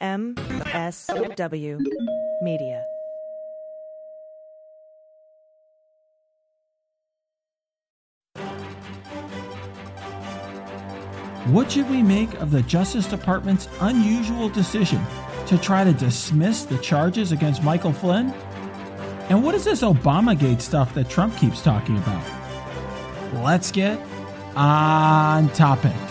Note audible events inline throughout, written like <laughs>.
MSW Media. What should we make of the Justice Department's unusual decision to try to dismiss the charges against Michael Flynn? And what is this Obamagate stuff that Trump keeps talking about? Let's get on topic.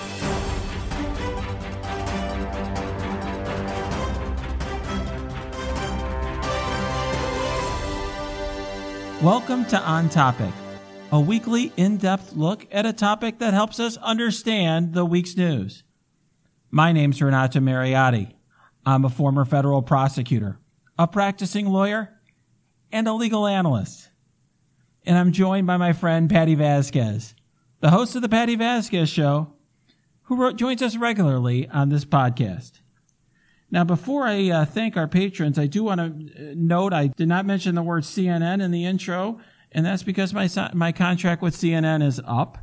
Welcome to On Topic, a weekly in depth look at a topic that helps us understand the week's news. My name's Renato Mariotti. I'm a former federal prosecutor, a practicing lawyer, and a legal analyst. And I'm joined by my friend Patti Vasquez, the host of the Patti Vasquez Show, who joins us regularly on this podcast. Now, before I uh, thank our patrons, I do want to note I did not mention the word CNN in the intro, and that's because my my contract with CNN is up.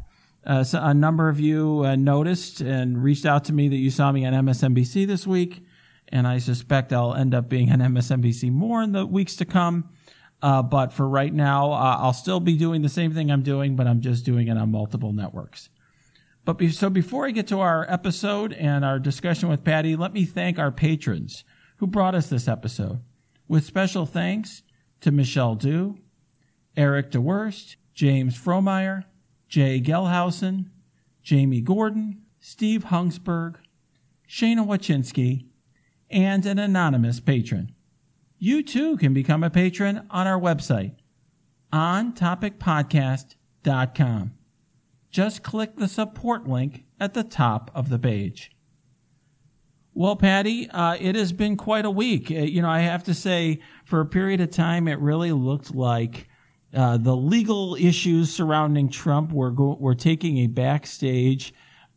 Uh, so a number of you uh, noticed and reached out to me that you saw me on MSNBC this week, and I suspect I'll end up being on MSNBC more in the weeks to come. Uh, but for right now, uh, I'll still be doing the same thing I'm doing, but I'm just doing it on multiple networks. But be, so before I get to our episode and our discussion with Patti, let me thank our patrons who brought us this episode. With special thanks to Michelle Dew, Eric DeWurst, James Fromeyer, Jay Gelhausen, Jamie Gordon, Steve Hungsberg, Shana Wachinski, and an anonymous patron. You too can become a patron on our website, ontopicpodcast.com just click the support link at the top of the page. Well, Patti, uh, it has been quite a week. Uh, you know, I have to say, for a period of time, it really looked like uh, the legal issues surrounding Trump were go- were taking a backstage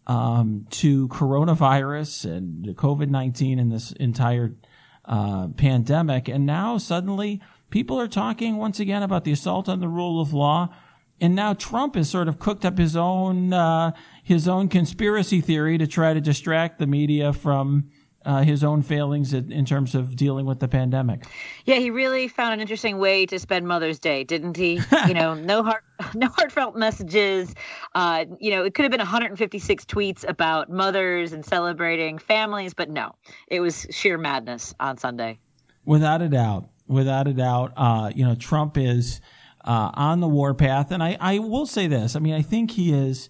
um, to coronavirus and COVID nineteen and this entire uh, pandemic, and now suddenly people are talking once again about the assault on the rule of law and now Trump has sort of cooked up his own uh, his own conspiracy theory to try to distract the media from uh, his own failings in, in, terms of dealing with the pandemic. Yeah, he really found an interesting way to spend Mother's Day, didn't he? <laughs> you know, no heart, no heartfelt messages. Uh, you know, it could have been 156 tweets about mothers and celebrating families, but no, it was sheer madness on Sunday. Without a doubt, without a doubt, uh, you know, Trump is uh, on the warpath. And I, I will say this. I mean, I think he is,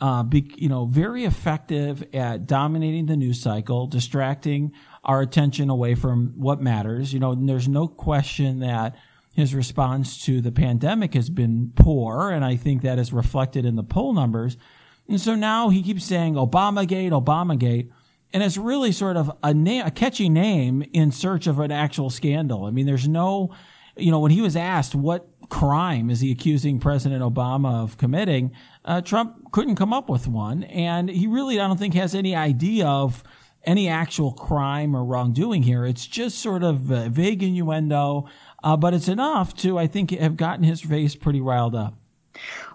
uh, be, you know, very effective at dominating the news cycle, distracting our attention away from what matters. You know, there's no question that his response to the pandemic has been poor, and I think that is reflected in the poll numbers. And so now he keeps saying Obamagate, Obamagate. And it's really sort of a name, a catchy name in search of an actual scandal. I mean, there's no, you know, when he was asked what crime is he accusing President Obama of committing, uh, Trump couldn't come up with one. And he really, I don't think, has any idea of any actual crime or wrongdoing here. It's just sort of vague innuendo, uh, but it's enough to, I think, have gotten his face pretty riled up.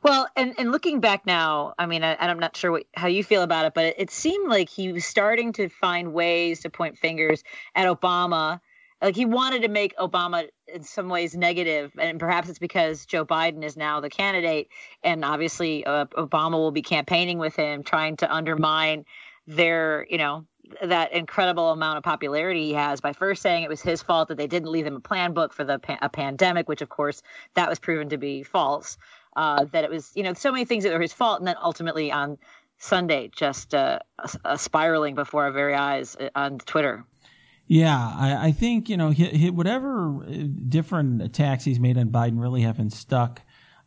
Well, and, and looking back now, I mean, I, am not sure what, how you feel about it, but it, it seemed like he was starting to find ways to point fingers at Obama like he wanted to make Obama in some ways negative, and perhaps it's because Joe Biden is now the candidate, and obviously uh, Obama will be campaigning with him, trying to undermine their, you know, that incredible amount of popularity he has by first saying it was his fault that they didn't leave him a plan book for the pa- a pandemic, which of course that was proven to be false. Uh, that it was, you know, so many things that were his fault, and then ultimately on Sunday, just uh, spiraling before our very eyes uh, on Twitter. Yeah, I, I think you know he, he, whatever uh, different attacks he's made on Biden really haven't stuck.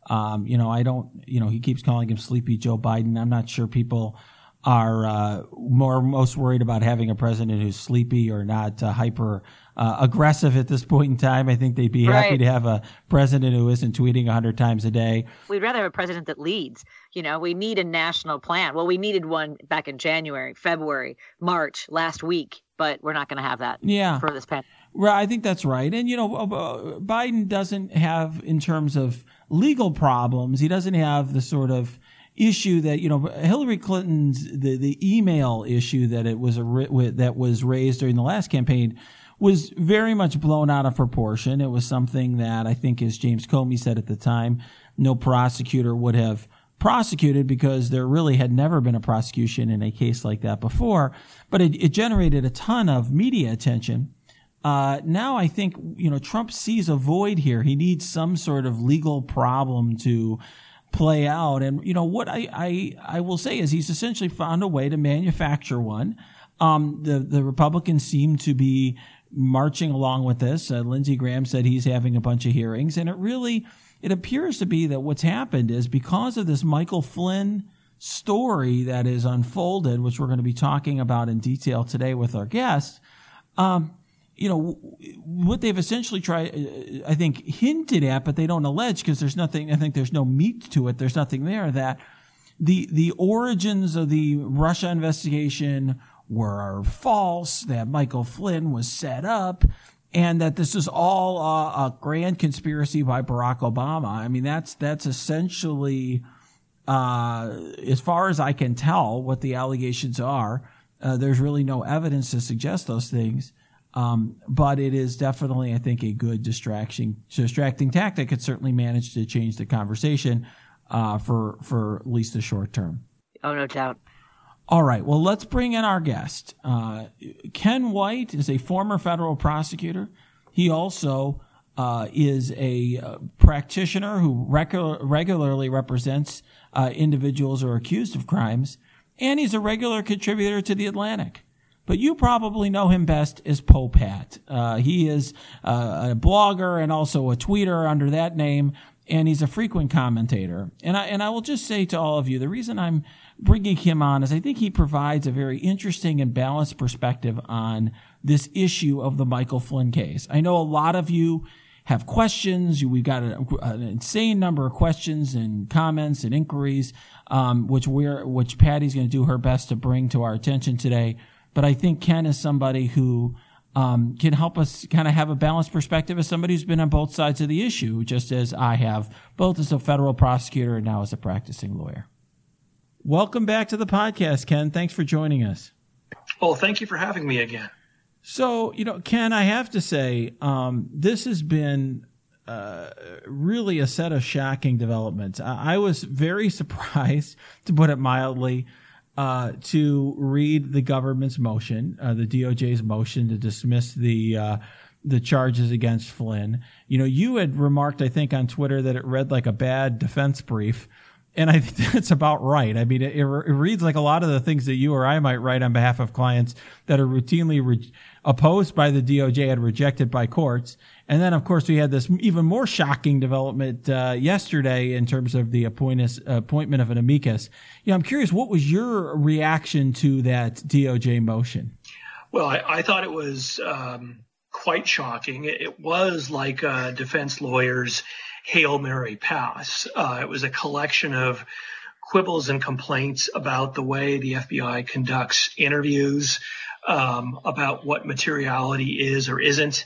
Um, you know, I don't. You know, he keeps calling him Sleepy Joe Biden. I'm not sure people are uh, more most worried about having a president who's sleepy or not uh, hyper uh, aggressive at this point in time. I think they'd be right. happy to have a president who isn't tweeting hundred times a day. We'd rather have a president that leads. You know, we need a national plan. Well, we needed one back in January, February, March, last week but we're not going to have that yeah. for this pandemic. Right, I think that's right. And you know, uh, Biden doesn't have, in terms of legal problems, he doesn't have the sort of issue that you know Hillary Clinton's the the email issue that it was a that was raised during the last campaign was very much blown out of proportion. It was something that I think, as James Comey said at the time, no prosecutor would have prosecuted because there really had never been a prosecution in a case like that before. But it, it generated a ton of media attention. Uh, now I think you know Trump sees a void here. He needs some sort of legal problem to play out. And you know what I, I I will say is he's essentially found a way to manufacture one. Um, the the Republicans seem to be marching along with this. Uh, Lindsey Graham said he's having a bunch of hearings, and it really it appears to be that what's happened is because of this Michael Flynn story that is unfolded, which we're going to be talking about in detail today with our guests. Um, you know, what they've essentially tried, uh, I think, hinted at, but they don't allege because there's nothing, I think there's no meat to it. There's nothing there that the, the origins of the Russia investigation were false, that Michael Flynn was set up, and that this is all a, a grand conspiracy by Barack Obama. I mean, that's, that's essentially, uh, as far as I can tell, what the allegations are. Uh, there's really no evidence to suggest those things. Um, but it is definitely, I think, a good distraction, distracting tactic. It certainly managed to change the conversation uh, for for at least the short term. Oh, no doubt. All right. Well, let's bring in our guest. Uh, Ken White is a former federal prosecutor. He also uh, is a uh, practitioner who regularly represents uh, individuals who are accused of crimes, and he's a regular contributor to the Atlantic but you probably know him best as Popehat. Uh, he is uh, a blogger and also a tweeter under that name, and he's a frequent commentator. And I and I will just say to all of you, the reason I'm bringing him on is I think he provides a very interesting and balanced perspective on this issue of the Michael Flynn case. I know a lot of you have questions. We've got a, an insane number of questions and comments and inquiries, um, which we're which Patti's going to do her best to bring to our attention today. But I think Ken is somebody who um, can help us kind of have a balanced perspective as somebody who's been on both sides of the issue, just as I have, both as a federal prosecutor and now as a practicing lawyer. Welcome back to the podcast, Ken. Thanks for joining us. Well, thank you for having me again. So, you know, Ken, I have to say, um, this has been uh, really a set of shocking developments. I, I was very <laughs> surprised, to put it mildly, uh, to read the government's motion, uh, the DOJ's motion to dismiss the uh, the charges against Flynn. You know, you had remarked, I think, on Twitter that it read like a bad defense brief. And I think <laughs> that's about right. I mean, it, it, reads like a lot of the things that you or I might write on behalf of clients that are routinely re- opposed by the DOJ and rejected by courts. And then, of course, we had this even more shocking development uh, yesterday in terms of the appointment of an amicus. You know, I'm curious, what was your reaction to that DOJ motion? Well, I, I thought it was um, quite shocking. It, it, was like a defense lawyer's Hail Mary pass. Uh, it was a collection of quibbles and complaints about the way the FBI conducts interviews, um, about what materiality is or isn't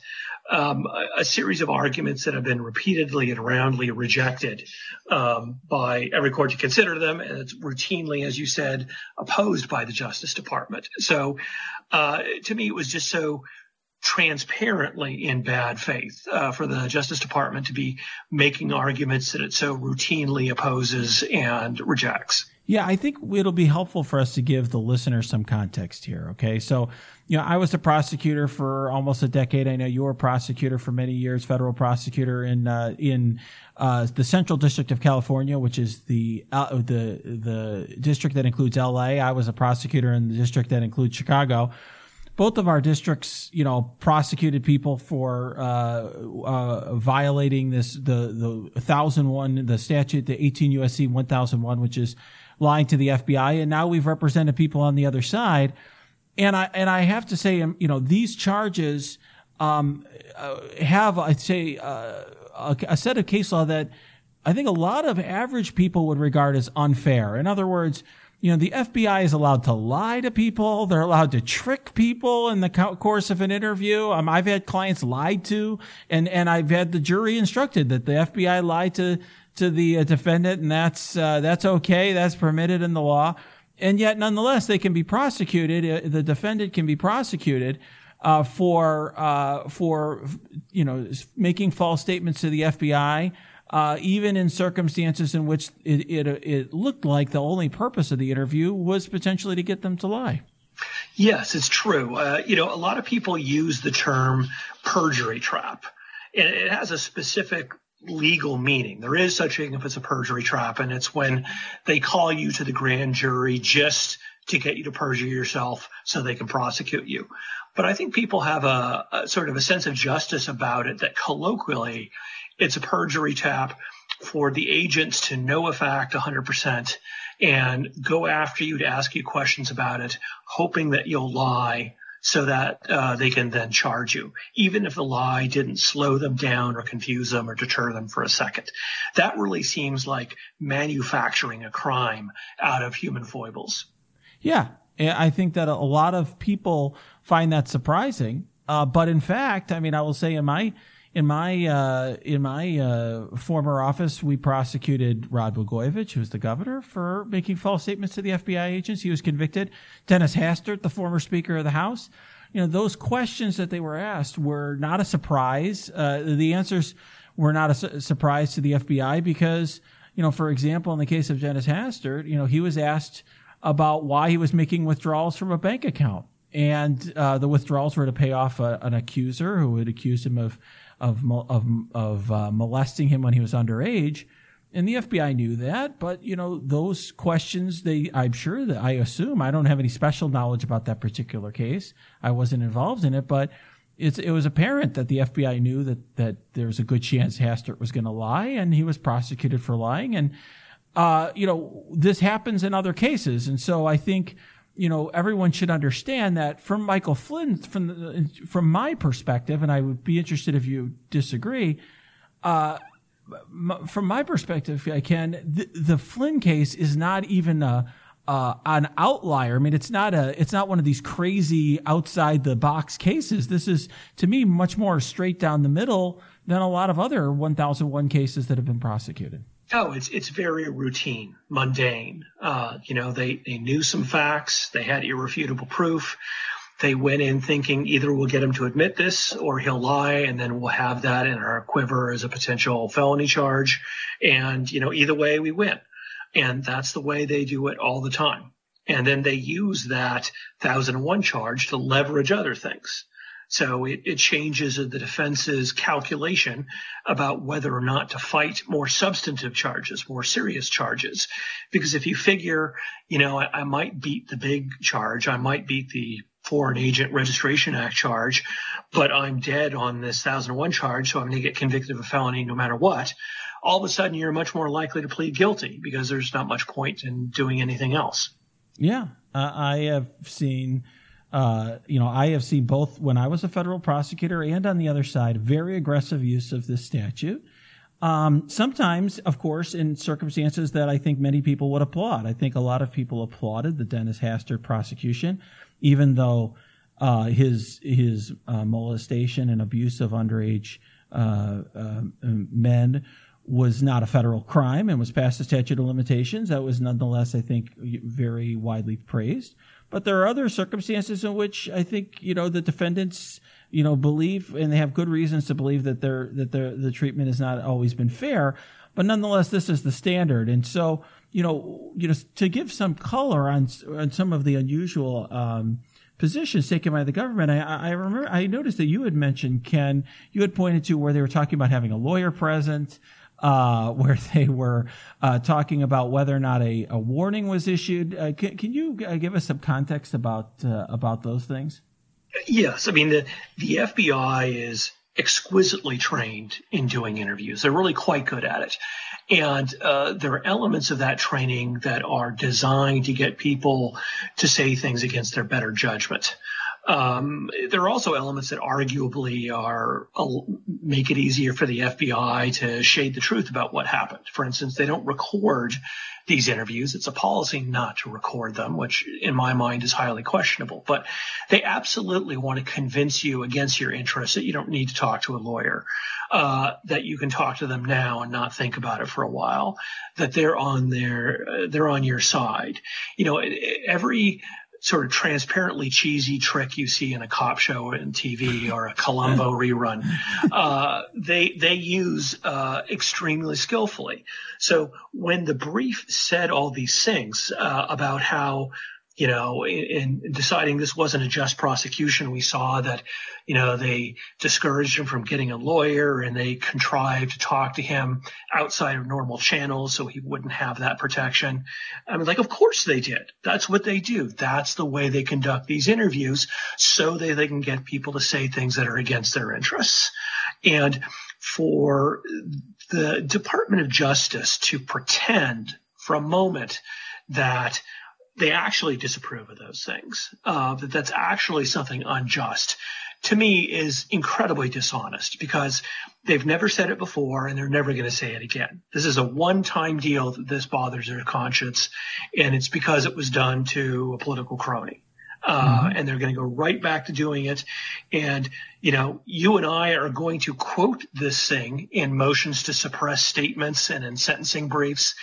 um, a, a, series of arguments that have been repeatedly and roundly rejected um, by every court to consider them, and it's routinely, as you said, opposed by the Justice Department. So, uh, to me, it was just so transparently in bad faith uh, for the Justice Department to be making arguments that it so routinely opposes and rejects. Yeah, I think it'll be helpful for us to give the listener some context here. Okay. So, you know, I was a prosecutor for almost a decade. I know you were a prosecutor for many years, federal prosecutor in, uh, in, uh, the Central District of California, which is the, uh, the, the district that includes LA. I was a prosecutor in the district that includes Chicago both of our districts, you know, prosecuted people for uh, uh, violating this the the thousand one the statute the eighteen USC one thousand one, which is lying to the FBI, and now we've represented people on the other side. And I and I have to say, um, you know, these charges um, uh, have, I'd say, uh, a, a set of case law that I think a lot of average people would regard as unfair. In other words, you know, the FBI is allowed to lie to people. They're allowed to trick people in the course of an interview. Um, I've had clients lied to, and, and I've had the jury instructed that the FBI lied to to the uh, defendant, and that's uh, that's okay. That's permitted in the law, and yet nonetheless they can be prosecuted. Uh, the defendant can be prosecuted uh, for uh, for you know making false statements to the FBI. Uh, even in circumstances in which it, it, it looked like the only purpose of the interview was potentially to get them to lie. Yes, it's true. Uh, you know, a lot of people use the term perjury trap, and it has a specific legal meaning. There is such a thing if it's a perjury trap, and it's when they call you to the grand jury just to get you to perjure yourself so they can prosecute you. But I think people have a, a sort of a sense of justice about it that colloquially it's a perjury tap for the agents to know a fact 100% and go after you to ask you questions about it, hoping that you'll lie so that uh, they can then charge you, even if the lie didn't slow them down or confuse them or deter them for a second. That really seems like manufacturing a crime out of human foibles. Yeah, I think that a lot of people find that surprising. Uh, but in fact, I mean, I will say in my in my uh, in my uh, former office, we prosecuted Rod Blagojevich, who was the governor, for making false statements to the FBI agents. He was convicted. Dennis Hastert, the former Speaker of the House. You know, those questions that they were asked were not a surprise. Uh, the answers were not a su- surprise to the FBI because, you know, for example, in the case of Dennis Hastert, you know, he was asked about why he was making withdrawals from a bank account. And uh, the withdrawals were to pay off a, an accuser who had accused him of of of of uh, molesting him when he was underage. And the FBI knew that, but you know those questions. They, I'm sure that I assume I don't have any special knowledge about that particular case. I wasn't involved in it, but it's it was apparent that the FBI knew that that there was a good chance Hastert was going to lie, and he was prosecuted for lying. And uh, you know this happens in other cases, and so I think you know, everyone should understand that from Michael Flynn, from the, from my perspective, and I would be interested if you disagree. Uh, from my perspective, I can the, the, Flynn case is not even a, uh, an outlier. I mean, it's not a it's not one of these crazy outside the box cases. This is to me much more straight down the middle than a lot of other 1001 cases that have been prosecuted. Oh, it's it's very routine, mundane. Uh, you know, they they knew some facts, they had irrefutable proof. They went in thinking either we'll get him to admit this or he'll lie, and then we'll have that in our quiver as a potential felony charge. And you know, either way, we win. And that's the way they do it all the time. And then they use that thousand and one charge to leverage other things. So it, it changes the defense's calculation about whether or not to fight more substantive charges, more serious charges. Because if you figure, you know, I, I might beat the big charge, I might beat the Foreign Agent Registration Act charge, but I'm dead on this 1001 charge, so I'm going to get convicted of a felony no matter what. All of a sudden, you're much more likely to plead guilty because there's not much point in doing anything else. Yeah, uh, I have seen uh, you know, I have seen both when I was a federal prosecutor and on the other side, very aggressive use of this statute. Um, sometimes, of course, in circumstances that I think many people would applaud. I think a lot of people applauded the Dennis Hastert prosecution, even though uh, his his uh, molestation and abuse of underage uh, uh, men was not a federal crime and was past the statute of limitations. That was nonetheless, I think, very widely praised. But there are other circumstances in which I think you know the defendants you know believe and they have good reasons to believe that their that their the treatment has not always been fair. But nonetheless, this is the standard, and so you know you know to give some color on on some of the unusual. Um, positions taken by the government. I, I remember I noticed that you had mentioned Ken. You had pointed to where they were talking about having a lawyer present uh, <laughs> where they were uh, talking about whether or not a, a warning was issued. Uh, can, can, you uh, give us some context about uh, about those things? Yes, I mean the the FBI is exquisitely trained in doing interviews. They're really quite good at it, and uh, there are elements of that training that are designed to get people to say things against their better judgment. Um, there are also elements that arguably are uh, make it easier for the FBI to shade the truth about what happened. For instance, they don't record these interviews. It's a policy not to record them, which in my mind is highly questionable. But they absolutely want to convince you against your interests that you don't need to talk to a lawyer, uh, that you can talk to them now and not think about it for a while, that they're on their uh, they're on your side. You know, every sort of transparently cheesy trick you see in a cop show on TV or a Columbo rerun. <laughs> Uh, they they use uh, extremely skillfully. So when the brief said all these things uh, about how you know, in, in, deciding this wasn't a just prosecution, we saw that, you know, they discouraged him from getting a lawyer and they contrived to talk to him outside of normal channels so he wouldn't have that protection. I mean, like, of course they did. That's what they do. That's the way they conduct these interviews so that they can get people to say things that are against their interests. And for the Department of Justice to pretend for a moment that they actually disapprove of those things, uh, that that's actually something unjust, to me is incredibly dishonest because they've never said it before and they're never going to say it again. This is a one-time deal that this bothers their conscience, and it's because it was done to a political crony. Uh, mm-hmm. and they're going to go right back to doing it. And, you know, you and I are going to quote this thing in motions to suppress statements and in sentencing briefs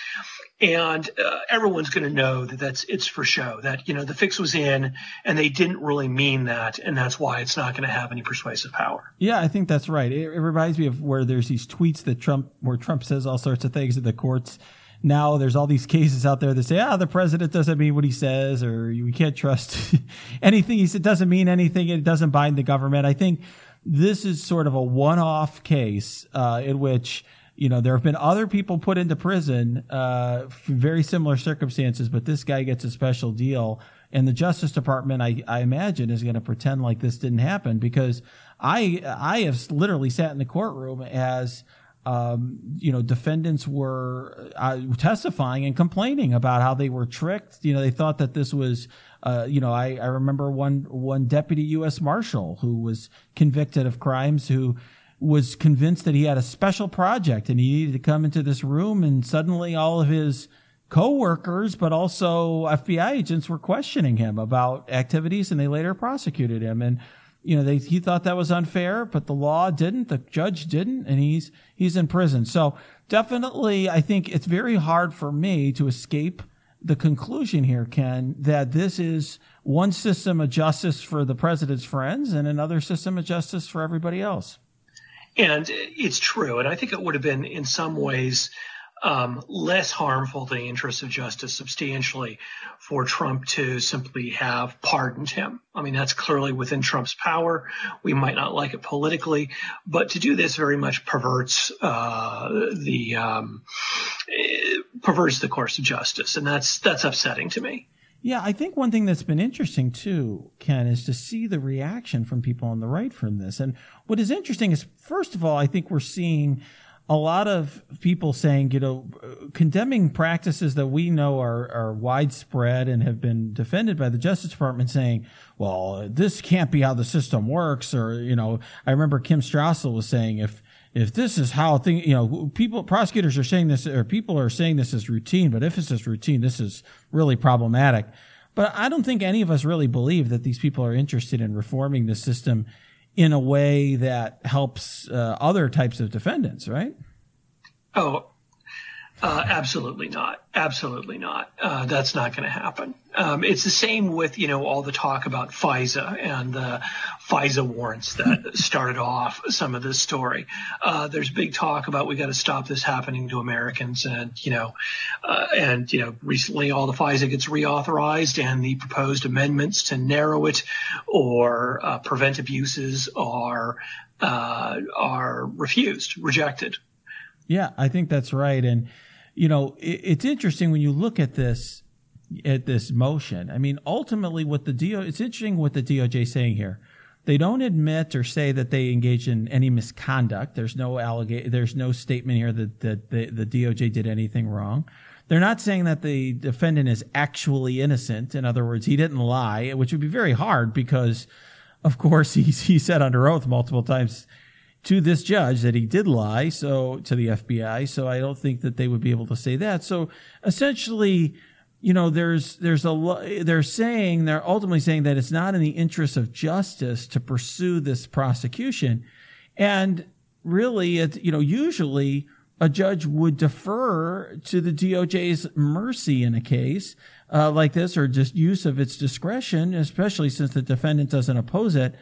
and uh, everyone's going to know that that's it's for show that you know the fix was in and they didn't really mean that and that's why it's not going to have any persuasive power yeah i think that's right it, it, reminds me of where there's these tweets that trump where trump says all sorts of things in the courts now there's all these cases out there that say ah the president doesn't mean what he says or we can't trust <laughs> anything he said doesn't mean anything it doesn't bind the government i think this is sort of a one-off case uh, in which you know, there have been other people put into prison uh, for very similar circumstances, but this guy gets a special deal. And the Justice Department, I, I imagine, is going to pretend like this didn't happen because I I have literally sat in the courtroom as um, you know defendants were uh, testifying and complaining about how they were tricked. You know, they thought that this was. Uh, you know, I, I remember one one deputy U.S. marshal who was convicted of crimes who was convinced that he had a special project and he needed to come into this room and suddenly all of his co-workers but also FBI agents were questioning him about activities and they later prosecuted him and you know they, he thought that was unfair but the law didn't the judge didn't and he's he's in prison so definitely I think it's very hard for me to escape the conclusion here Ken that this is one system of justice for the president's friends and another system of justice for everybody else and it's true. And I think it would have been in some ways um, less harmful to the interests of justice substantially for Trump to simply have pardoned him. I mean, that's clearly within Trump's power. We might not like it politically, but to do this very much perverts uh, the um, perverts the course of justice, and that's that's upsetting to me. Yeah, I think one thing that's been interesting too, Ken, is to see the reaction from people on the right from this. And what is interesting is, first of all, I think we're seeing a lot of people saying, you know, condemning practices that we know are, are widespread and have been defended by the Justice Department saying, well, this can't be how the system works. Or, you know, I remember Kim Strassel was saying, if, if this is how thing, you know, people, prosecutors are saying this, or people are saying this is routine, but if it's just routine, this is really problematic. But I don't think any of us really believe that these people are interested in reforming the system in a way that helps uh, other types of defendants, right? Oh, uh, absolutely not. Absolutely not. Uh, that's not going to happen. Um, it's the same with you know all the talk about FISA and the FISA warrants that <laughs> started off some of this story. Uh, there's big talk about we got to stop this happening to Americans, and you know, uh, and you know, recently all the FISA gets reauthorized, and the proposed amendments to narrow it or uh, prevent abuses are uh, are refused, rejected. Yeah, I think that's right, and you know, it, it's interesting when you look at this at this motion. I mean, ultimately, what the DO it's interesting what the DOJ is saying here. They don't admit or say that they engaged in any misconduct. There's no allegation. There's no statement here that, that the, the DOJ did anything wrong. They're not saying that the defendant is actually innocent. In other words, he didn't lie, which would be very hard because of course, he, he said under oath multiple times to this judge that he did lie. So to the FBI. So I don't think that they would be able to say that. So essentially, you know, there's, there's a, they're saying, they're ultimately saying that it's not in the interest of justice to pursue this prosecution. And really, it, you know, usually a judge would defer to the DOJ's mercy in a case uh, like this or just use of its discretion, especially since the defendant doesn't oppose it.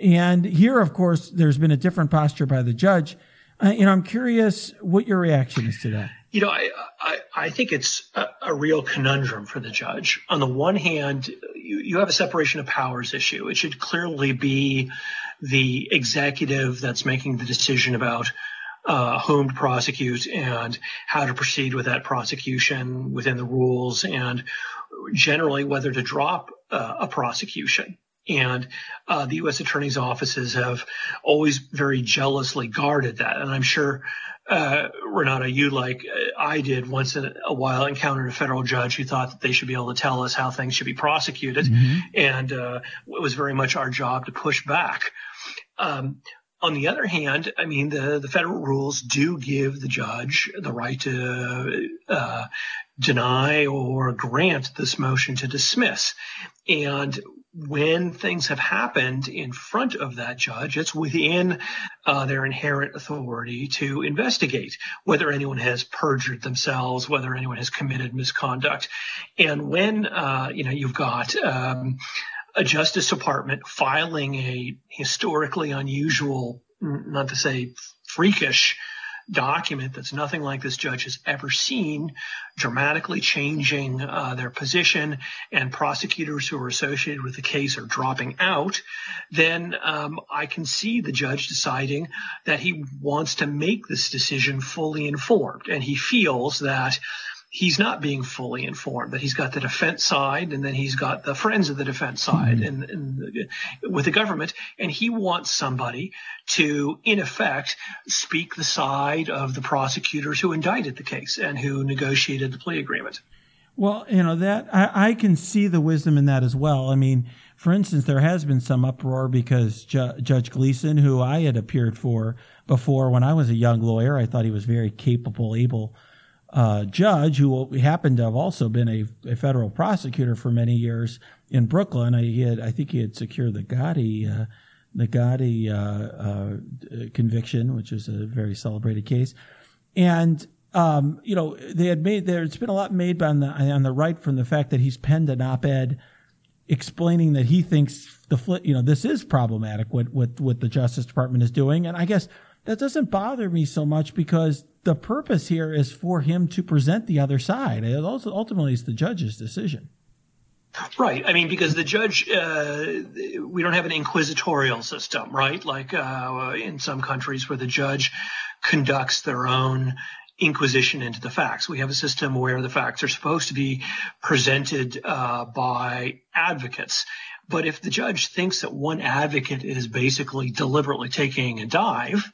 And here, of course, there's been a different posture by the judge. Uh, you know, I'm curious what your reaction is to that. You know, I, I, I think it's a, a, real conundrum for the judge. On the one hand, you, you have a separation of powers issue. It should clearly be the executive that's making the decision about uh, whom to prosecute and how to proceed with that prosecution within the rules and generally whether to drop uh, a prosecution. And uh, the U.S. attorney's offices have always very jealously guarded that. And I'm sure, uh, Renato, you like uh, I did once in a while encountered a federal judge who thought that they should be able to tell us how things should be prosecuted. Mm-hmm. And uh, it was very much our job to push back. Um, on the other hand, I mean, the, the federal rules do give the judge the right to uh, deny or grant this motion to dismiss. And when things have happened in front of that judge, it's within uh, their inherent authority to investigate whether anyone has perjured themselves, whether anyone has committed misconduct. And when, uh, you know, you've got, um, a Justice Department filing a historically unusual, not to say freakish, document that's nothing like this judge has ever seen, dramatically changing uh, their position, and prosecutors who are associated with the case are dropping out, then um, I can see the judge deciding that he wants to make this decision fully informed, and he feels that he's not being fully informed that he's got the defense side and then he's got the friends of the defense side mm-hmm. and, and the, with the government and he wants somebody to in effect speak the side of the prosecutors who indicted the case and who negotiated the plea agreement well you know that I, I can see the wisdom in that as well i mean for instance there has been some uproar because Ju- judge Gleeson, who i had appeared for before when i was a young lawyer i thought he was very capable able uh, judge who happened to have also been a, a, federal prosecutor for many years in Brooklyn. I, he had, I think he had secured the Gotti, uh, the Gotti uh, uh conviction, which was a very celebrated case. And um, you know, they had made there's been a lot made on the on the right from the fact that he's penned an op-ed explaining that he thinks the you know this is problematic what what what the Justice Department is doing, and I guess that doesn't bother me so much because the purpose here is for him to present the other side. It also ultimately it's the judge's decision. Right. I mean, because the judge, uh, we don't have an inquisitorial system, right? Like uh, in some countries where the judge conducts their own inquisition into the facts. We have a system where the facts are supposed to be presented uh, by advocates. But if the judge thinks that one advocate is basically deliberately taking a dive,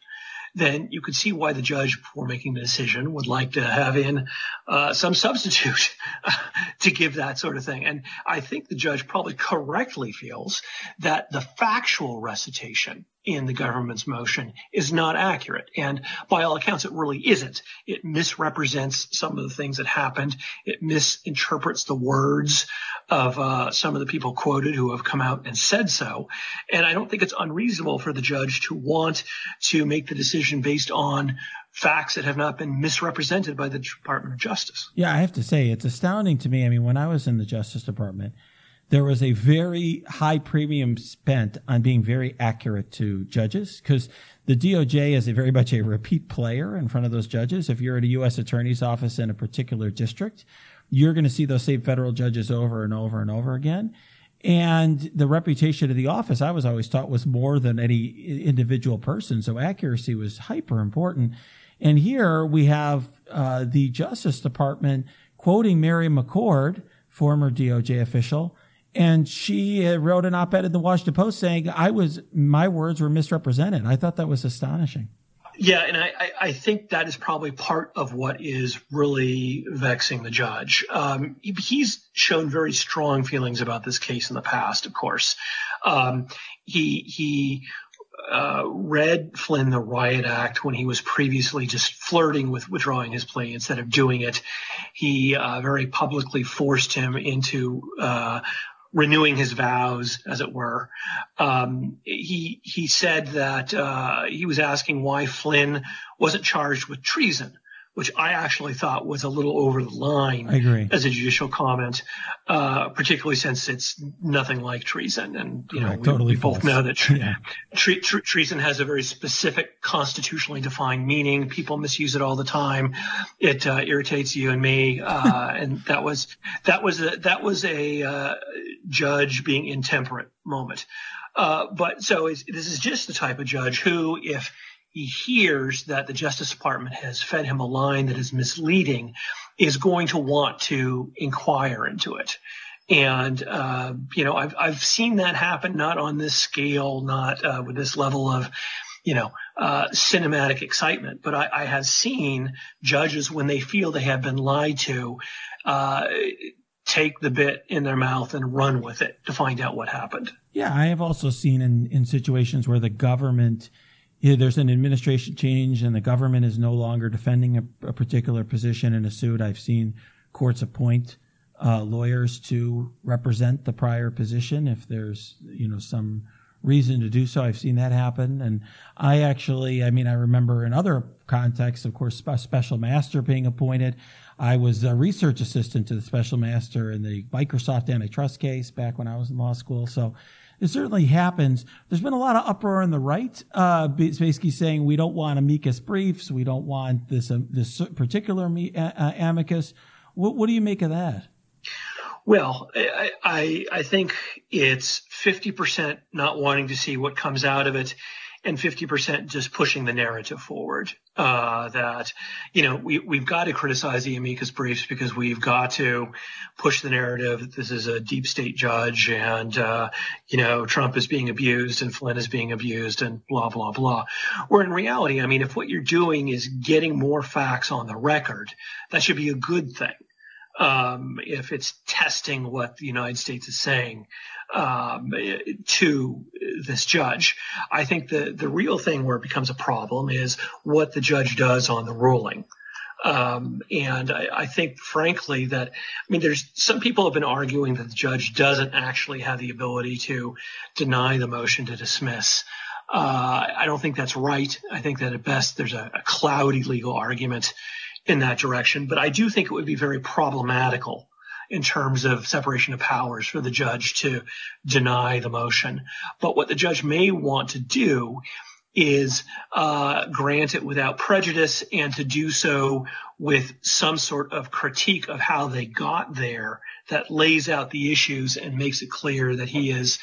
then you could see why the judge, before making the decision, would like to have in uh, some substitute <laughs> to give that sort of thing. And I think the judge probably correctly feels that the factual recitation in the government's motion is not accurate. And by all accounts, it really isn't. It misrepresents some of the things that happened. It misinterprets the words of uh, some of the people quoted who have come out and said so. And I don't think it's unreasonable for the judge to want to make the decision based on facts that have not been misrepresented by the Department of Justice. Yeah, I have to say, it's astounding to me. I mean, when I was in the Justice Department, there was a very high premium spent on being very accurate to judges because the DOJ is a very much a repeat player in front of those judges. If you're at a U.S. attorney's office in a particular district, you're going to see those same federal judges over and over and over again. And the reputation of the office, I was always taught, was more than any individual person. So accuracy was hyper important. And here we have uh, the Justice Department quoting Mary McCord, former DOJ official, and she wrote an op-ed in the Washington Post saying I was my words were misrepresented. I thought that was astonishing. Yeah, and I, I think that is probably part of what is really vexing the judge. Um, he's shown very strong feelings about this case in the past, of course. Um, he he uh, read Flynn the Riot Act when he was previously just flirting with withdrawing his plea instead of doing it. He uh, very publicly forced him into uh, renewing his vows, as it were. Um, he he said that uh, he was asking why Flynn wasn't charged with treason which I actually thought was a little over the line I agree. as a judicial comment, uh, particularly since it's nothing like treason. And, you know, we, totally we both know that <laughs> tre- yeah. tre- tre- treason has a very specific constitutionally defined meaning. People misuse it all the time. It uh, irritates you and me. Uh, and that was, that was a, that was a uh, judge being intemperate moment. Uh, but so this is just the type of judge who, if he hears that the Justice Department has fed him a line that is misleading, is going to want to inquire into it. And, uh, you know, I've, I've seen that happen, not on this scale, not uh, with this level of, you know, uh, cinematic excitement, but I, I, have seen judges when they feel they have been lied to, uh, take the bit in their mouth and run with it to find out what happened. Yeah, I have also seen in, in situations where the government – yeah, there's an administration change and the government is no longer defending a, a particular position in a suit. I've seen courts appoint uh, lawyers to represent the prior position if there's you know some reason to do so. I've seen that happen, and I actually, I mean, I remember in other contexts, of course, a special master being appointed. I was a research assistant to the special master in the Microsoft antitrust case back when I was in law school. So it certainly happens. There's been a lot of uproar on the right, uh, basically saying we don't want amicus briefs, we don't want this uh, this particular amicus. What, what do you make of that? Well, I, I, I think it's 50% not wanting to see what comes out of it and 50% just pushing the narrative forward. Uh, that, you know, we, we've got to criticize the amicus briefs because we've got to push the narrative that this is a deep state judge and, uh, you know, Trump is being abused and Flynn is being abused and blah, blah, blah. Where in reality, I mean, if what you're doing is getting more facts on the record, that should be a good thing um, if it's testing what the United States is saying um, to this judge. I think the the real thing where it becomes a problem is what the judge does on the ruling. Um, and I, I, think, frankly, that I mean, there's some people have been arguing that the judge doesn't actually have the ability to deny the motion to dismiss. Uh, I don't think that's right. I think that at best there's a, a cloudy legal argument in that direction. But I do think it would be very problematical in terms of separation of powers for the judge to deny the motion. But what the judge may want to do is uh, grant it without prejudice and to do so with some sort of critique of how they got there that lays out the issues and makes it clear that he is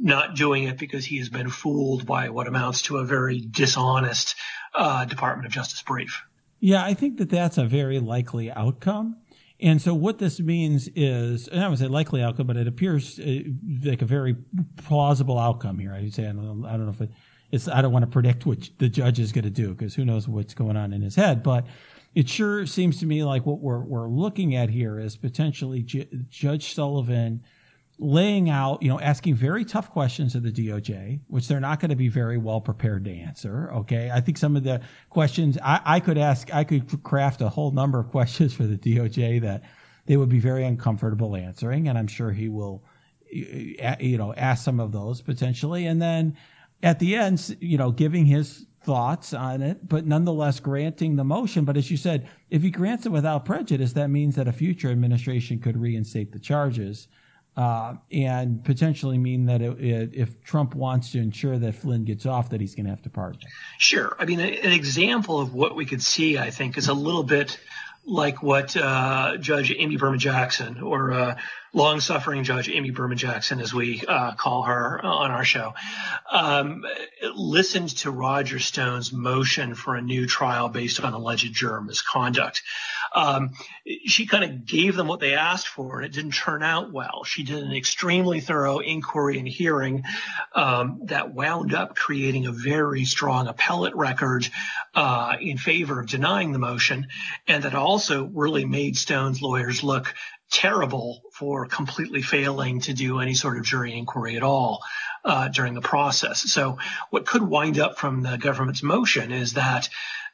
not doing it because he has been fooled by what amounts to a very dishonest uh, Department of Justice brief. Yeah, I think that that's a very likely outcome. And so what this means is, and I would say likely outcome, but it appears uh, like a very plausible outcome here. I'd say, I don't, I don't know if it, it's, I don't want to predict what the judge is going to do because who knows what's going on in his head, but it sure seems to me like what we're, we're looking at here is potentially J- Judge Sullivan laying out, you know, asking very tough questions of the DOJ, which they're not going to be very well prepared to answer. Okay. I think some of the questions I, I, could ask, I could craft a whole number of <laughs> questions for the DOJ that they would be very uncomfortable answering. And I'm sure he will, you know, ask some of those potentially. And then at the end, you know, giving his thoughts on it, but nonetheless granting the motion. But as you said, if he grants it without prejudice, that means that a future administration could reinstate the charges uh, and potentially mean that it, it, if Trump wants to ensure that Flynn gets off, that he's going to have to pardon. Sure. I mean, an example of what we could see, I think, is a little bit like what uh, Judge Amy Berman Jackson, or uh, long suffering Judge Amy Berman Jackson, as we uh, call her on our show, um, listened to Roger Stone's motion for a new trial based on alleged juror misconduct. Um, she kind of gave them what they asked for, and it didn't turn out well. She did an extremely thorough inquiry and hearing um, that wound up creating a very strong appellate record uh, in favor of denying the motion, and that also really made Stone's lawyers look terrible for completely failing to do any sort of jury inquiry at all. uh, during the process. So what could wind up from the government's motion is that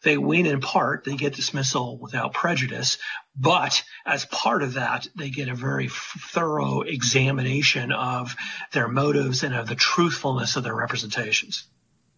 they win in part, they get dismissal without prejudice, but as part of that, they get a very thorough examination of their motives and of the truthfulness of their representations.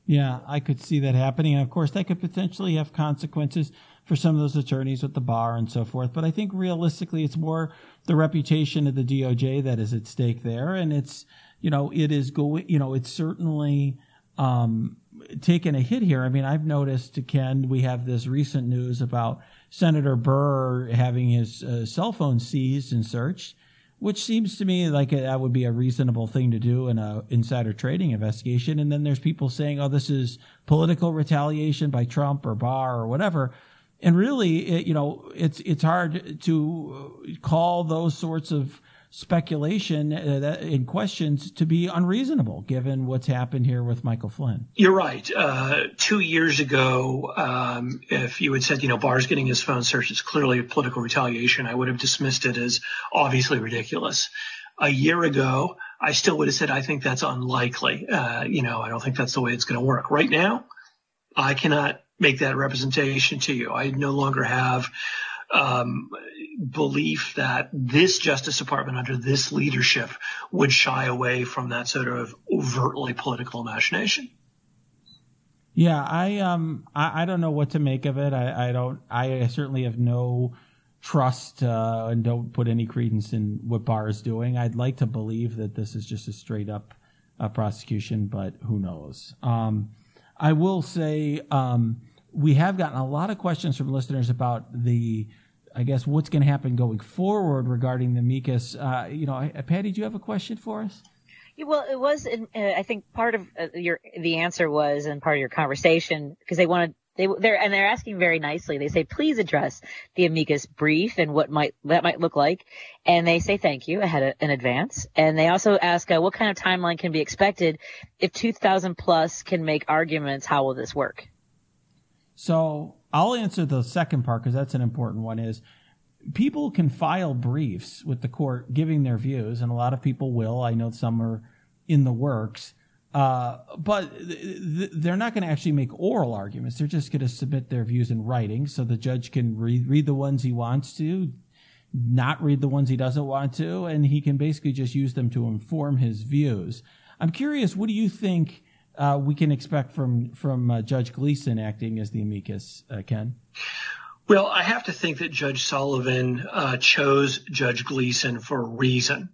Yeah, I could see that happening. And of course, that could potentially have consequences for some of those attorneys at the bar and so forth. But I think realistically, it's more the reputation of the DOJ that is at stake there. And it's, you know, it is going, you know, it's certainly, um, taken a hit here. I mean, I've noticed, Ken, we have this recent news about Senator Burr having his uh, cell phone seized and searched which seems to me like that would be a reasonable thing to do in a insider trading investigation. And then there's people saying, "Oh, this is political retaliation by Trump or Barr or whatever." And really, it, you know, it's it's hard to call those sorts of speculation uh, that, in questions to be unreasonable given what's happened here with Michael Flynn. You're right. Uh, two years ago, um, if you had said, you know, Barr's getting his phone searched is clearly political retaliation, I would have dismissed it as obviously ridiculous. A year ago, I still would have said, I think that's unlikely. Uh, you know, I don't think that's the way it's going to work. Right now, I cannot make that representation to you. I no longer have um, belief that this Justice Department under this leadership would shy away from that sort of overtly political imagination. Yeah, I um I, I don't know what to make of it. I, I don't I certainly have no trust uh, and don't put any credence in what Barr is doing. I'd like to believe that this is just a straight up uh, prosecution, but who knows? Um, I will say um, we have gotten a lot of questions from listeners about the I guess what's going to happen going forward regarding the amicus. Uh, you know, Patti, do you have a question for us? Yeah, well, it was. Uh, I think part of uh, your the answer was, and part of your conversation, because they wanted they they're and they're asking very nicely. They say, please address the amicus brief and what might that might look like, and they say thank you ahead of, in advance. And they also ask, uh, what kind of timeline can be expected if 2,000 plus can make arguments? How will this work? So I'll answer the second part because that's an important one. Is people can file briefs with the court giving their views, and a lot of people will. I know some are in the works. Uh, but th- they're not going to actually make oral arguments. They're just going to submit their views in writing so the judge can read, read the ones he wants to, not read the ones he doesn't want to, and he can basically just use them to inform his views. I'm curious, what do you think uh, we can expect from from uh, Judge Gleeson acting as the amicus, uh, Ken? Well, I have to think that Judge Sullivan uh, chose Judge Gleeson for a reason.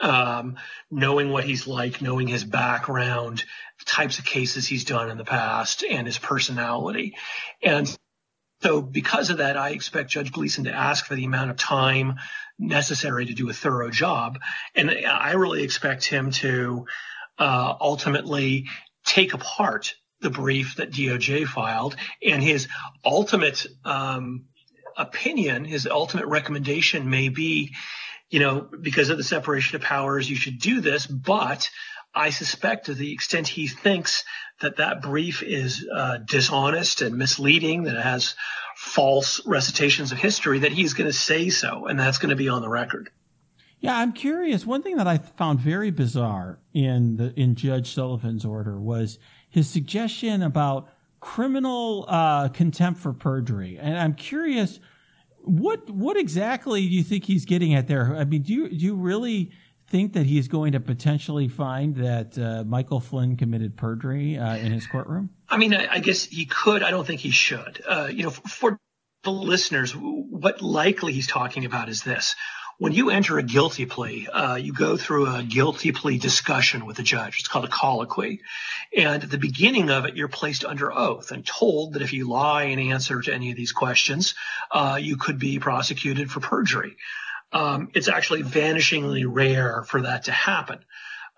Um, knowing what he's like, knowing his background, the types of cases he's done in the past, and his personality. And so because of that, I expect Judge Gleeson to ask for the amount of time necessary to do a thorough job. And I really expect him to uh, ultimately take apart the brief that DOJ filed and his ultimate um, opinion, his ultimate recommendation may be, you know, because of the separation of powers, you should do this. But I suspect to the extent he thinks that that brief is uh, dishonest and misleading, that it has false recitations of history, that he's going to say so, and that's going to be on the record. Yeah, I'm curious. One thing that I found very bizarre in the in Judge Sullivan's order was his suggestion about criminal uh, contempt for perjury, and I'm curious what what exactly do you think he's getting at there? I mean, do you do you really think that he's going to potentially find that uh, Michael Flynn committed perjury uh, in his courtroom? I mean, I, I, guess he could. I don't think he should. Uh, you know, for, for the listeners, what likely he's talking about is this when you enter a guilty plea, uh, you go through a guilty plea discussion with the judge. It's called a colloquy. And at the beginning of it, you're placed under oath and told that if you lie in answer to any of these questions, uh, you could be prosecuted for perjury. Um, it's actually vanishingly rare for that to happen.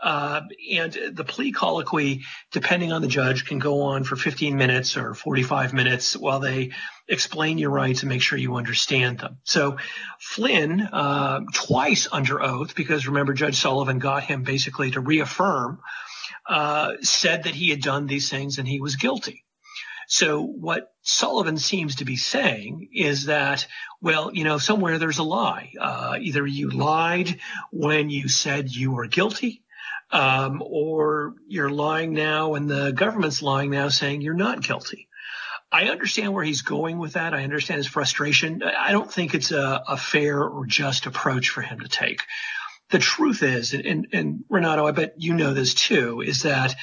Uh, and the plea colloquy, depending on the judge, can go on for 15 minutes or 45 minutes while they explain your rights and make sure you understand them. So Flynn, uh, twice under oath, because remember Judge Sullivan got him basically to reaffirm, uh, said that he had done these things and he was guilty. So what Sullivan seems to be saying is that, well, you know, somewhere there's a lie. Uh, either you lied when you said you were guilty, um, or you're lying now and the government's lying now saying you're not guilty. I understand where he's going with that. I understand his frustration. I don't think it's a, a fair or just approach for him to take. The truth is, and, and Renato, I bet you know this too, is that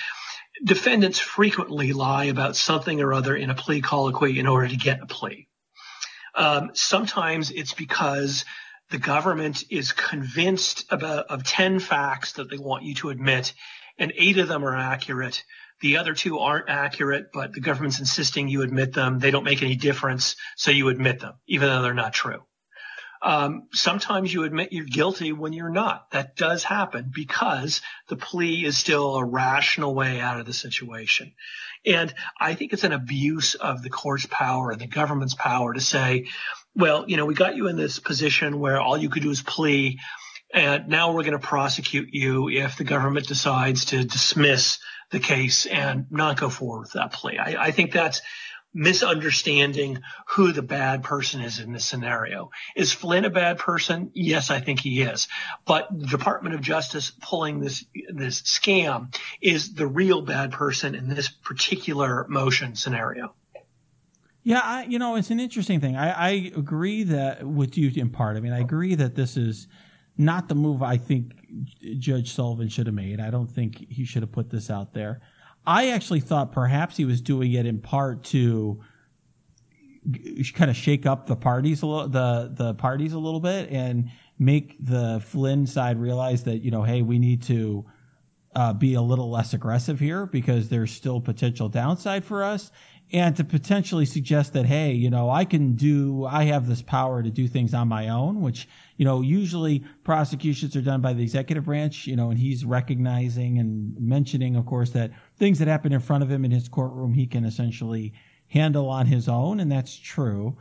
defendants frequently lie about something or other in a plea colloquy in order to get a plea. Um, sometimes it's because the government is convinced about, of 10 facts that they want you to admit, and eight of them are accurate. The other two aren't accurate, but the government's insisting you admit them. They don't make any difference, so you admit them, even though they're not true. Um, sometimes you admit you're guilty when you're not. That does happen because the plea is still a rational way out of the situation. And I think it's an abuse of the court's power and the government's power to say, well, you know, we got you in this position where all you could do is plea. And now we're going to prosecute you if the government decides to dismiss the case and not go forward with that plea. I, I think that's misunderstanding who the bad person is in this scenario. Is Flynn a bad person? Yes, I think he is. But the Department of Justice pulling this this scam is the real bad person in this particular motion scenario. Yeah, I, you know, it's an interesting thing. I, I agree that with you in part. I mean, I agree that this is not the move I think Judge Sullivan should have made. I don't think he should have put this out there. I actually thought perhaps he was doing it in part to kind of shake up the parties a little, the the parties a little bit and make the Flynn side realize that you know, hey, we need to uh, be a little less aggressive here because there's still potential downside for us and to potentially suggest that hey you know i can do i have this power to do things on my own which you know usually prosecutions are done by the executive branch you know and he's recognizing and mentioning of course that things that happen in front of him in his courtroom he can essentially handle on his own and that's true.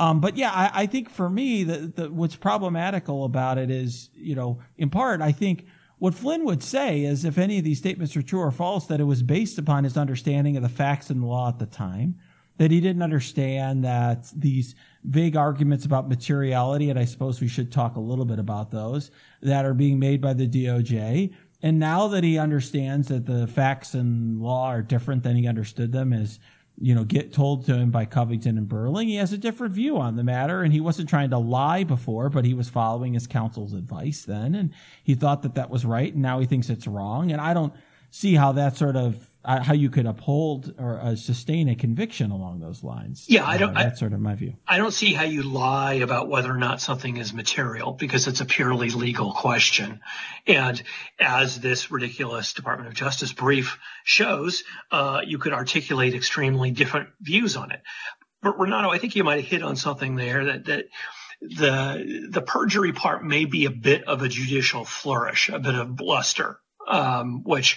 Um, but yeah, I, I, think for me, the, the, what's problematical about it is, you know, in part, I think what Flynn would say is if any of these statements are true or false, that it was based upon his understanding of the facts and the law at the time, that he didn't understand that these vague arguments about materiality, and I suppose we should talk a little bit about those, that are being made by the DOJ. And now that he understands that the facts and law are different than he understood them as you know, get told to him by Covington and Burling. He has a different view on the matter, and he wasn't trying to lie before, but he was following his counsel's advice then, and he thought that that was right, and now he thinks it's wrong. And I don't see how that sort of uh, how you could uphold or uh, sustain a conviction along those lines. Yeah, I don't. Uh, that's I, sort of my view. I don't see how you lie about whether or not something is material because it's a purely legal question. And as this ridiculous Department of Justice brief shows, uh, you could articulate extremely different views on it. But Renato, I think you might have hit on something there that that the the perjury part may be a bit of a judicial flourish, a bit of bluster, um, which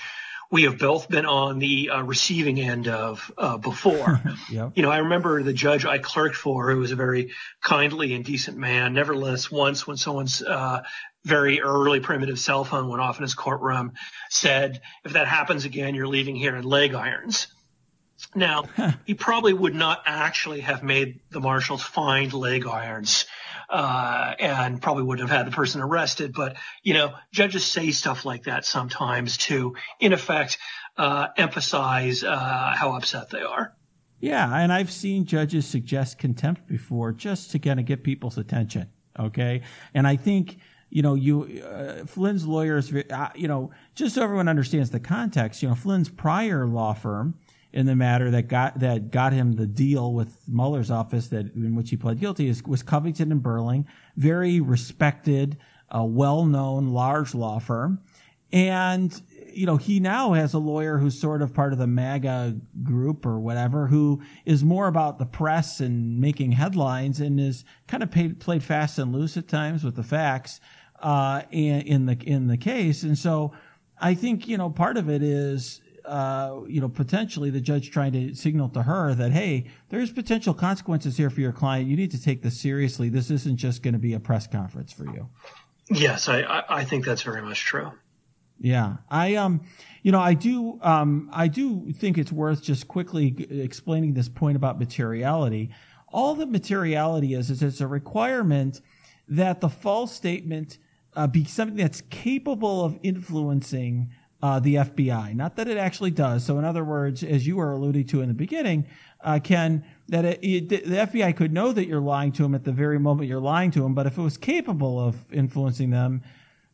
we have both been on the uh, receiving end of uh, before. <laughs> yep. You know, I remember the judge I clerked for, who was a very kindly and decent man. Nevertheless, once when someone's uh, very early primitive cell phone went off in his courtroom, said, "If that happens again, you're leaving here in leg irons." Now, <laughs> he probably would not actually have made the marshals find leg irons uh, and probably wouldn't have had the person arrested. But you know, judges say stuff like that sometimes to, in effect, uh, emphasize uh, how upset they are. Yeah, and I've seen judges suggest contempt before just to kind of get people's attention. Okay, and I think you know, you uh, Flynn's lawyers, uh, you know, just so everyone understands the context, you know, Flynn's prior law firm in the matter that got that got him the deal with Mueller's office that in which he pled guilty is, was Covington and Burling, very respected, uh, well-known large law firm, and you know he now has a lawyer who's sort of part of the MAGA group or whatever, who is more about the press and making headlines and is kind of paid, played fast and loose at times with the facts uh, in, in the in the case, and so. I think you know part of it is uh, you know, potentially the judge trying to signal to her that, hey, there's potential consequences here for your client. You need to take this seriously. This isn't just going to be a press conference for you. Yes, I, I think that's very much true. Yeah, I um, you know, I do um, I do think it's worth just quickly explaining this point about materiality. All the materiality is is it's a requirement that the false statement uh, be something that's capable of influencing uh, the FBI. Not that it actually does. So, in other words, as you were alluding to in the beginning, uh, Ken, that it, it, the FBI could know that you're lying to them at the very moment you're lying to them, but if it was capable of influencing them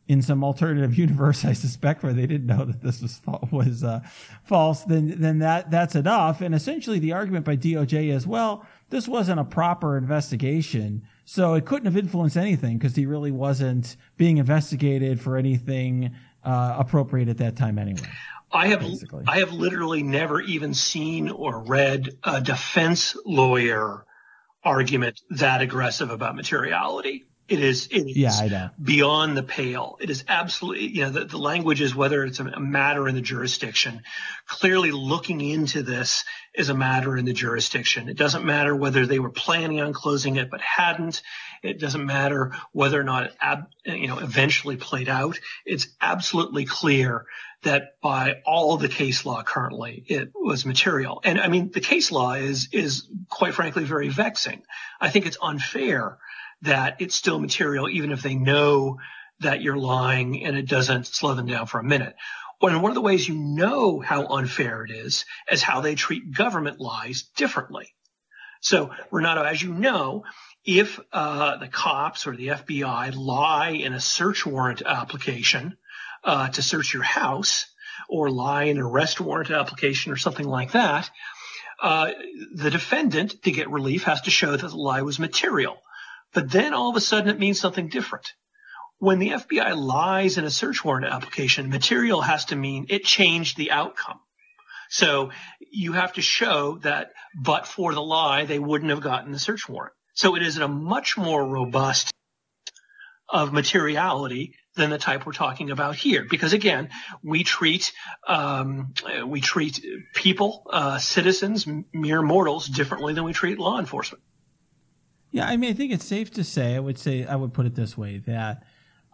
in some alternative <laughs> universe, I suspect where they didn't know that this was was uh, false, then then that that's enough. And essentially, the argument by DOJ is, well, this wasn't a proper investigation, so it couldn't have influenced anything because he really wasn't being investigated for anything uh, appropriate at that time anyway. I have basically. I have literally never even seen or read a defense lawyer argument that aggressive about materiality. It is, it is yeah, beyond the pale. It is absolutely, you know, the, the language is whether it's a, a, matter in the jurisdiction. Clearly looking into this is a matter in the jurisdiction. It doesn't matter whether they were planning on closing it but hadn't. It doesn't matter whether or not it, ab, you know, eventually played out. It's absolutely clear that by all the case law currently, it was material. And I mean, the case law is, is quite frankly very vexing. I think it's unfair that it's still material, even if they know that you're lying and it doesn't slow them down for a minute. And one of the ways you know how unfair it is is how they treat government lies differently. So, Renato, as you know, if uh, the cops or the FBI lie in a search warrant application uh, to search your house or lie in an arrest warrant application or something like that, uh, the defendant, to get relief, has to show that the lie was material. But then all of a sudden it means something different. When the FBI lies in a search warrant application, material has to mean it changed the outcome. So you have to show that but for the lie, they wouldn't have gotten the search warrant. So it is a much more robust of materiality than the type we're talking about here. Because again, we treat um, we treat people, uh, citizens, mere mortals, differently than we treat law enforcement. Yeah, I mean, I think it's safe to say. I would say I would put it this way that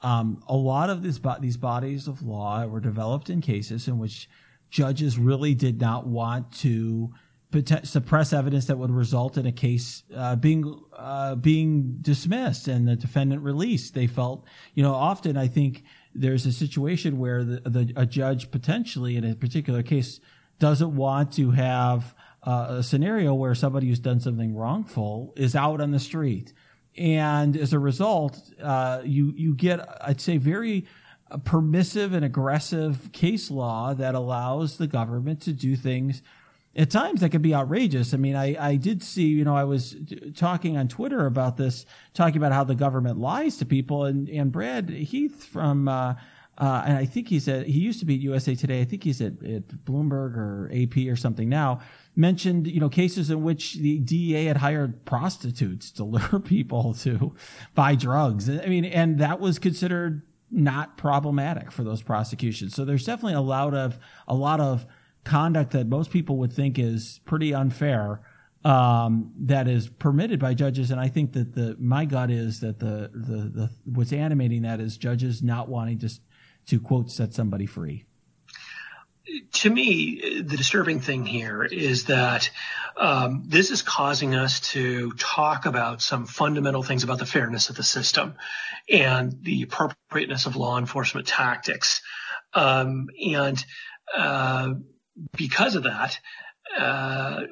um, a lot of this, these bodies of law were developed in cases in which judges really did not want to suppress evidence that would result in a case uh, being uh, being dismissed and the defendant released. They felt, you know, often I think there's a situation where the, the a judge potentially in a particular case doesn't want to have uh, a scenario where somebody who's done something wrongful is out on the street, and as a result, uh, you you get I'd say very permissive and aggressive case law that allows the government to do things at times that can be outrageous. I mean, I, I did see, you know, I was talking on Twitter about this, talking about how the government lies to people. And, and Brad Heath from, uh, uh, and I think he's at, he used to be at USA Today. I think he's at, at Bloomberg or AP or something now mentioned, you know, cases in which the DEA had hired prostitutes to lure <laughs> people to buy drugs. I mean, and that was considered not problematic for those prosecutions. So there's definitely a lot of a lot of conduct that most people would think is pretty unfair um, that is permitted by judges. And I think that the my gut is that the the, the what's animating that is judges not wanting to to quote set somebody free to me, the disturbing thing here is that um, this is causing us to talk about some fundamental things about the fairness of the system and the appropriateness of law enforcement tactics. Um, and uh, because of that, uh,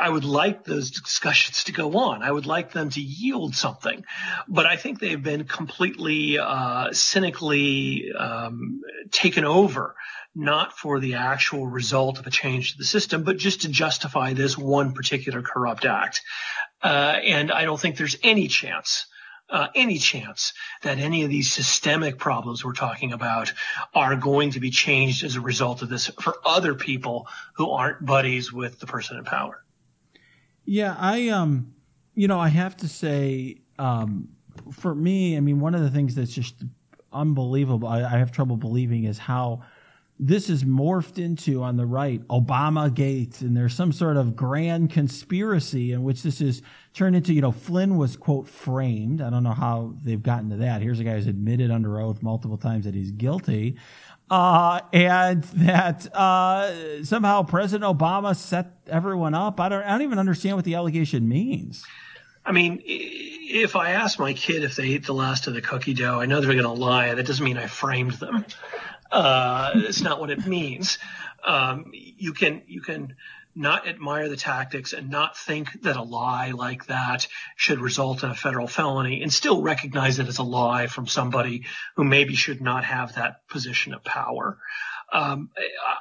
I would like those discussions to go on. I would like them to yield something, but I think they've been completely uh, cynically um, taken over not for the actual result of a change to the system, but just to justify this one particular corrupt act. Uh, and I don't think there's any chance, uh, any chance that any of these systemic problems we're talking about are going to be changed as a result of this for other people who aren't buddies with the person in power. Yeah, I um, you know, I have to say, um, for me, I mean, one of the things that's just unbelievable, I, I have trouble believing is how this is morphed into on the right Obama Gates, and there's some sort of grand conspiracy in which this is turned into. You know, Flynn was quote framed. I don't know how they've gotten to that. Here's a guy who's admitted under oath multiple times that he's guilty, uh, and that uh, somehow President Obama set everyone up. I don't. I don't even understand what the allegation means. I mean, if I ask my kid if they ate the last of the cookie dough, I know they're going to lie. That doesn't mean I framed them. Uh, it's not what it means. Um, you can you can not admire the tactics and not think that a lie like that should result in a federal felony and still recognize it as a lie from somebody who maybe should not have that position of power. Um,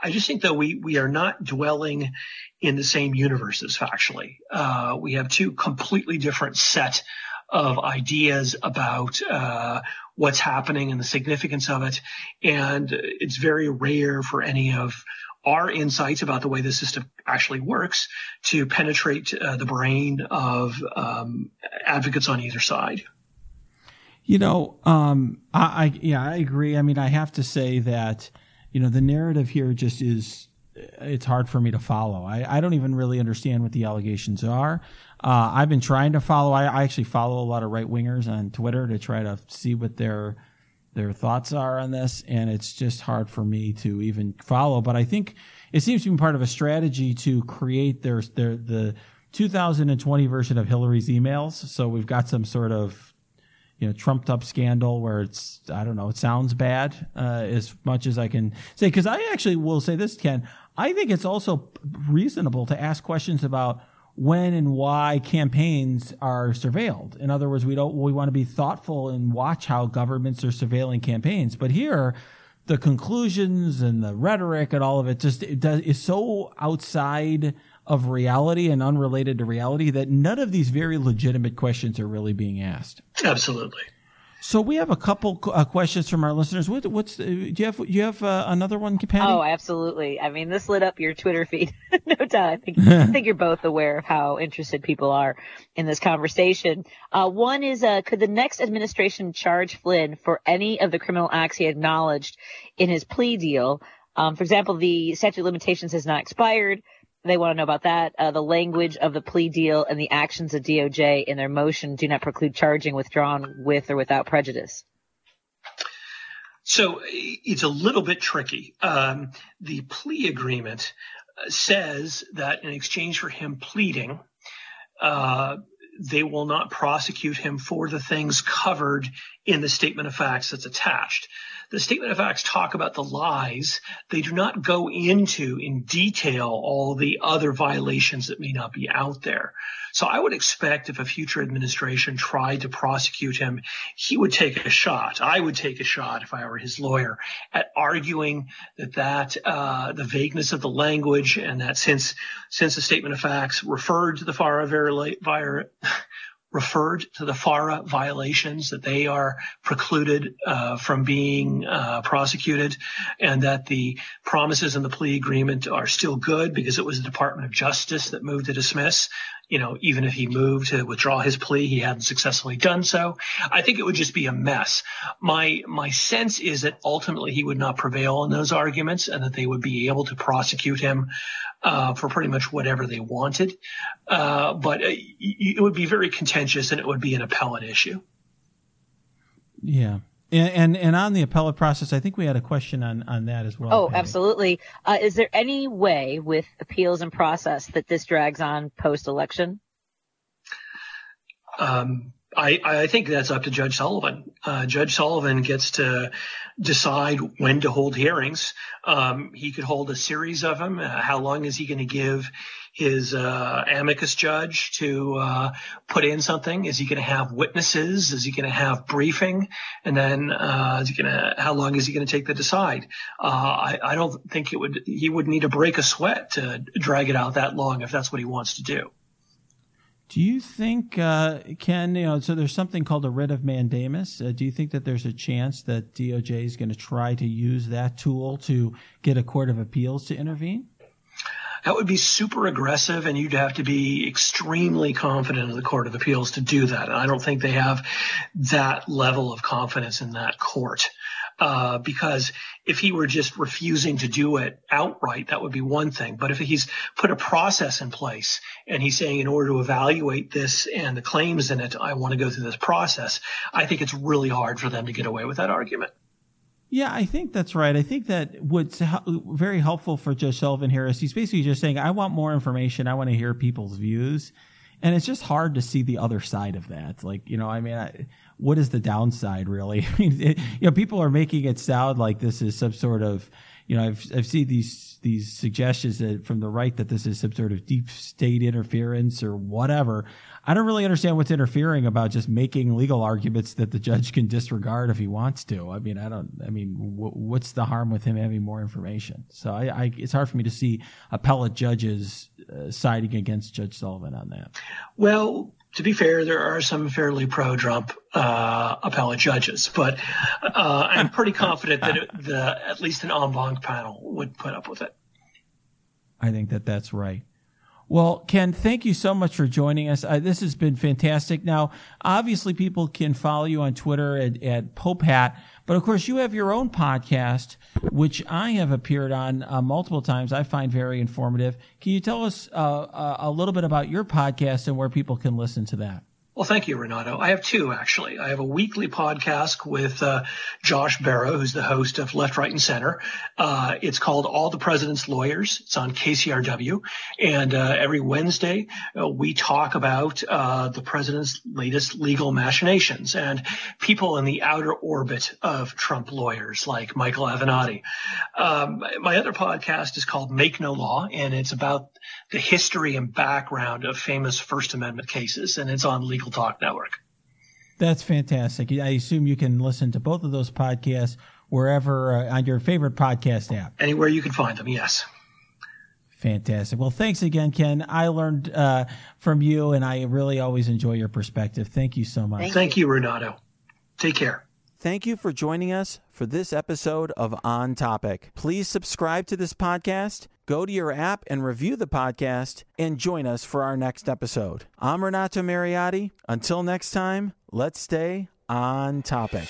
I just think that we we are not dwelling in the same universes factually. Uh, we have two completely different set of ideas about uh, what's happening and the significance of it, and it's very rare for any of our insights about the way the system actually works to penetrate uh, the brain of um, advocates on either side. You know, um, I, I, yeah, I agree. I mean, I have to say that you know the narrative here just is it's hard for me to follow. I, I don't even really understand what the allegations are. Uh, I've been trying to follow. I, I actually follow a lot of right wingers on Twitter to try to see what their their thoughts are on this, and it's just hard for me to even follow. But I think it seems to be part of a strategy to create their their the 2020 version of Hillary's emails. So we've got some sort of you know trumped up scandal where it's I don't know it sounds bad uh, as much as I can say because I actually will say this Ken I think it's also reasonable to ask questions about when and why campaigns are surveilled. In other words, we don't we want to be thoughtful and watch how governments are surveilling campaigns. But here, the conclusions and the rhetoric and all of it just it does, is so outside of reality and unrelated to reality that none of these very legitimate questions are really being asked. Absolutely. So we have a couple uh, questions from our listeners. What, what's do you have? Do you have uh, another one, Patti? Oh, absolutely. I mean, this lit up your Twitter feed. <laughs> no doubt. I think, I think <laughs> you're both aware of how interested people are in this conversation. Uh, one is, uh, could the next administration charge Flynn for any of the criminal acts he acknowledged in his plea deal? Um, for example, the statute of limitations has not expired. They want to know about that. Uh, the language of the plea deal and the actions of DOJ in their motion do not preclude charging withdrawn with or without prejudice. So it's a little bit tricky. Um, the plea agreement says that in exchange for him pleading, uh, they will not prosecute him for the things covered in the statement of facts that's attached. The statement of facts talk about the lies. They do not go into in detail all the other violations that may not be out there. So I would expect if a future administration tried to prosecute him, he would take a shot. I would take a shot if I were his lawyer at arguing that that uh, the vagueness of the language and that since since the statement of facts referred to the FARA referred to the FARA violations that they are precluded uh, from being uh, prosecuted and that the promises in the plea agreement are still good because it was the Department of Justice that moved to dismiss. You know, even if he moved to withdraw his plea, he hadn't successfully done so. I think it would just be a mess. My my sense is that ultimately he would not prevail in those arguments and that they would be able to prosecute him uh, for pretty much whatever they wanted. Uh, but uh, it would be very contentious and it would be an appellate issue. Yeah. And, and, and on the appellate process, I think we had a question on on that as well. Oh, Patti. absolutely. Uh, is there any way with appeals and process that this drags on post election? Um, I, I, think that's up to Judge Sullivan. Uh, Judge Sullivan gets to decide when to hold hearings. Um, he could hold a series of them. Uh, how long is he going to give his uh, amicus judge to uh, put in something? Is he going to have witnesses? Is he going to have briefing? And then uh, is he going to? How long is he going to take to decide? Uh, I, I don't think it would. He would need to break a sweat to drag it out that long if that's what he wants to do. Do you think, uh, Ken, you know, so there's something called a writ of mandamus. Uh, do you think that there's a chance that DOJ is going to try to use that tool to get a court of appeals to intervene? That would be super aggressive, and you'd have to be extremely confident in the Court of Appeals to do that. And I don't think they have that level of confidence in that court. Uh, because if he were just refusing to do it outright, that would be one thing. But if he's put a process in place and he's saying, in order to evaluate this and the claims in it, I want to go through this process, I think it's really hard for them to get away with that argument. Yeah, I think that's right. I think that what's very helpful for Judge Sullivan here is he's basically just saying, I want more information. I want to hear people's views. and it's just hard to see the other side of that. Like, you know, I mean, I, what is the downside really? <laughs> I mean, it, you know, people are making it sound like this is some sort of, you know, I've I've seen these these suggestions that from the right that this is some sort of deep state interference or whatever. I don't really understand what's interfering about just making legal arguments that the judge can disregard if he wants to. I mean, I don't. I mean, what's the harm with him having more information? So I, I it's hard for me to see appellate judges uh, siding against Judge Sullivan on that. Well, to be fair, there are some fairly pro-Trump uh, appellate judges, but uh, I'm pretty confident that it, the at least an en banc panel would put up with it. I think that that's right. Well, Ken, thank you so much for joining us. Uh, this has been fantastic. Now, obviously, people can follow you on Twitter at, at Popehat, but of course, you have your own podcast, which I have appeared on uh, multiple times. I find very informative. Can you tell us uh, uh a little bit about your podcast and where people can listen to that? Well, thank you, Renato. I have two actually. I have a weekly podcast with uh, Josh Barro, who's the host of Left, Right, and Center. Uh, it's called All the President's Lawyers. It's on KCRW, and uh, every Wednesday uh, we talk about uh, the president's latest legal machinations and people in the outer orbit of Trump lawyers, like Michael Avenatti. Um, my other podcast is called Make No Law, and it's about the history and background of famous First Amendment cases, and it's on Legal Talk Network. That's fantastic. I assume you can listen to both of those podcasts wherever uh, on your favorite podcast app. Anywhere you can find them, yes. Fantastic. Well, thanks again, Ken. I learned uh, from you, and I really always enjoy your perspective. Thank you so much. Thank, Thank you. you, Renato. Take care. Thank you for joining us for this episode of On Topic. Please subscribe to this podcast Go to your app and review the podcast and join us for our next episode. I'm Renato Mariotti. Until next time, let's stay on topic.